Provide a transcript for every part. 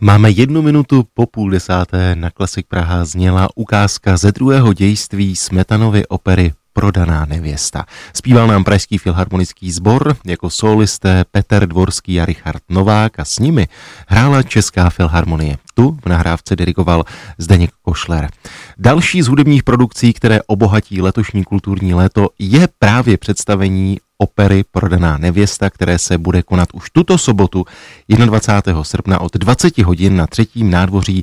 Máme jednu minutu po půl desáté na Klasik Praha zněla ukázka ze druhého dějství Smetanovy opery Prodaná nevěsta. Zpíval nám Pražský filharmonický sbor jako solisté Petr Dvorský a Richard Novák a s nimi hrála Česká filharmonie. Tu v nahrávce dirigoval Zdeněk Košler. Další z hudebních produkcí, které obohatí letošní kulturní léto, je právě představení opery Prodaná nevěsta, které se bude konat už tuto sobotu 21. srpna od 20 hodin na třetím nádvoří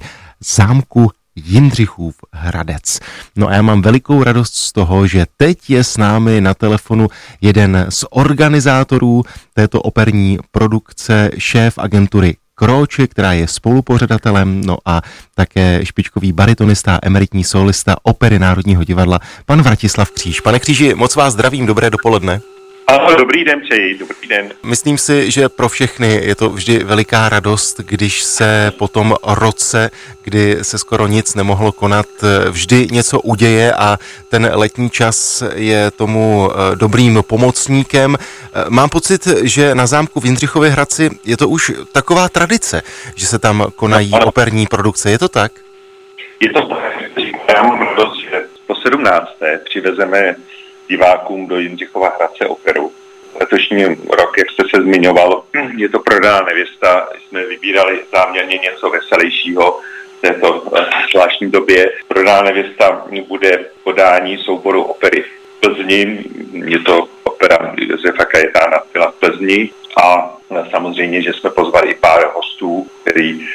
zámku Jindřichův Hradec. No a já mám velikou radost z toho, že teď je s námi na telefonu jeden z organizátorů této operní produkce, šéf agentury Kroče, která je spolupořadatelem, no a také špičkový baritonista, emeritní solista opery Národního divadla, pan Vratislav Kříž. Pane Kříži, moc vás zdravím, dobré dopoledne. Ahoj, dobrý den přeji, dobrý den. Myslím si, že pro všechny je to vždy veliká radost, když se po tom roce, kdy se skoro nic nemohlo konat, vždy něco uděje a ten letní čas je tomu eh, dobrým pomocníkem. Eh, mám pocit, že na zámku v Jindřichově Hradci je to už taková tradice, že se tam konají no, operní produkce. Je to tak? Je to tak. Já mám radost, že po 17. přivezeme divákům do Jindřichova Hradce operu. Letošní rok, jak jste se zmiňoval, je to prodaná nevěsta. Jsme vybírali záměrně něco veselějšího v této eh, zvláštní době. Prodaná nevěsta bude podání souboru opery v Plzni. Je to opera Josefa Kajetána byla v Plzni a samozřejmě, že jsme pozvali i pár hostů, který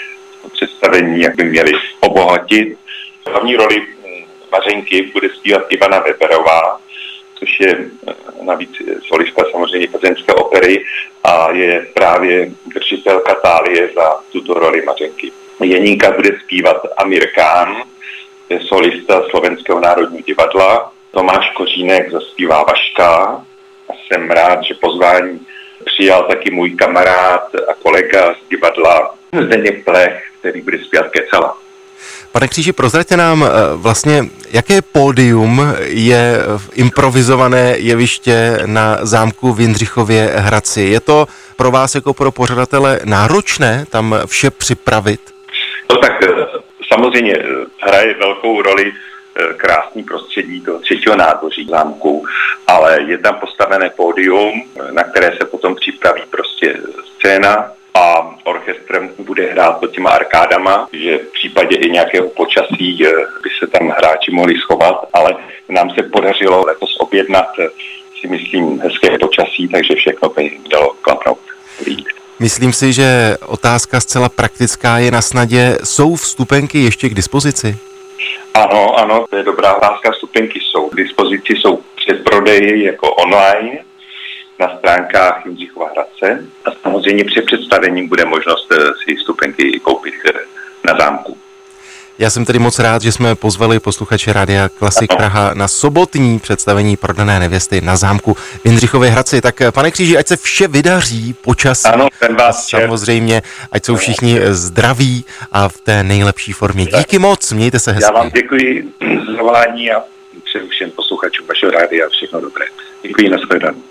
představení jak by měli obohatit. Hlavní roli Mařenky bude zpívat Ivana Weberová, což je eh, navíc solista samozřejmě plzeňské opery a je právě držitelka tálie za tuto roli Mařenky. Jeníka bude zpívat Amir Khan, je solista Slovenského národního divadla. Tomáš Kořínek zaspívá Vaška a jsem rád, že pozvání přijal taky můj kamarád a kolega z divadla Zdeněk Plech, který bude zpívat Kecela. Pane Kříži, prozraďte nám eh, vlastně, jaké pódium je improvizované jeviště na zámku v Jindřichově Hradci. Je to pro vás jako pro pořadatele náročné tam vše připravit? No tak eh, samozřejmě eh, hraje velkou roli krásný prostředí toho třetího nádvoří zámku, ale je tam postavené pódium, na které se potom připraví prostě scéna, a orchestrem bude hrát pod těma arkádama, že v případě i nějakého počasí eh, by se tam hráči mohli schovat, ale nám se podařilo letos objednat eh, si myslím hezké počasí, takže všechno by mělo klapnout. Myslím si, že otázka zcela praktická je na snadě. Jsou vstupenky ještě k dispozici? Ano, ano, to je dobrá otázka. Vstupenky jsou k dispozici, jsou předprodeji jako online na stránkách Jindřichova Hradce a samozřejmě při představení bude možnost eh, si stupenky koupit eh, na zámku. Já jsem tedy moc rád, že jsme pozvali posluchače Rádia Klasik Praha na sobotní představení prodané nevěsty na zámku v Jindřichově Hradci. Tak eh, pane Kříži, ať se vše vydaří počasí. Ano, ten vás Samozřejmě, ať jsou všichni zdraví a v té nejlepší formě. Díky moc, mějte se hezky. Já vám děkuji za volání a přeju všem posluchačům vašeho rádia všechno dobré. Děkuji, nashledanou.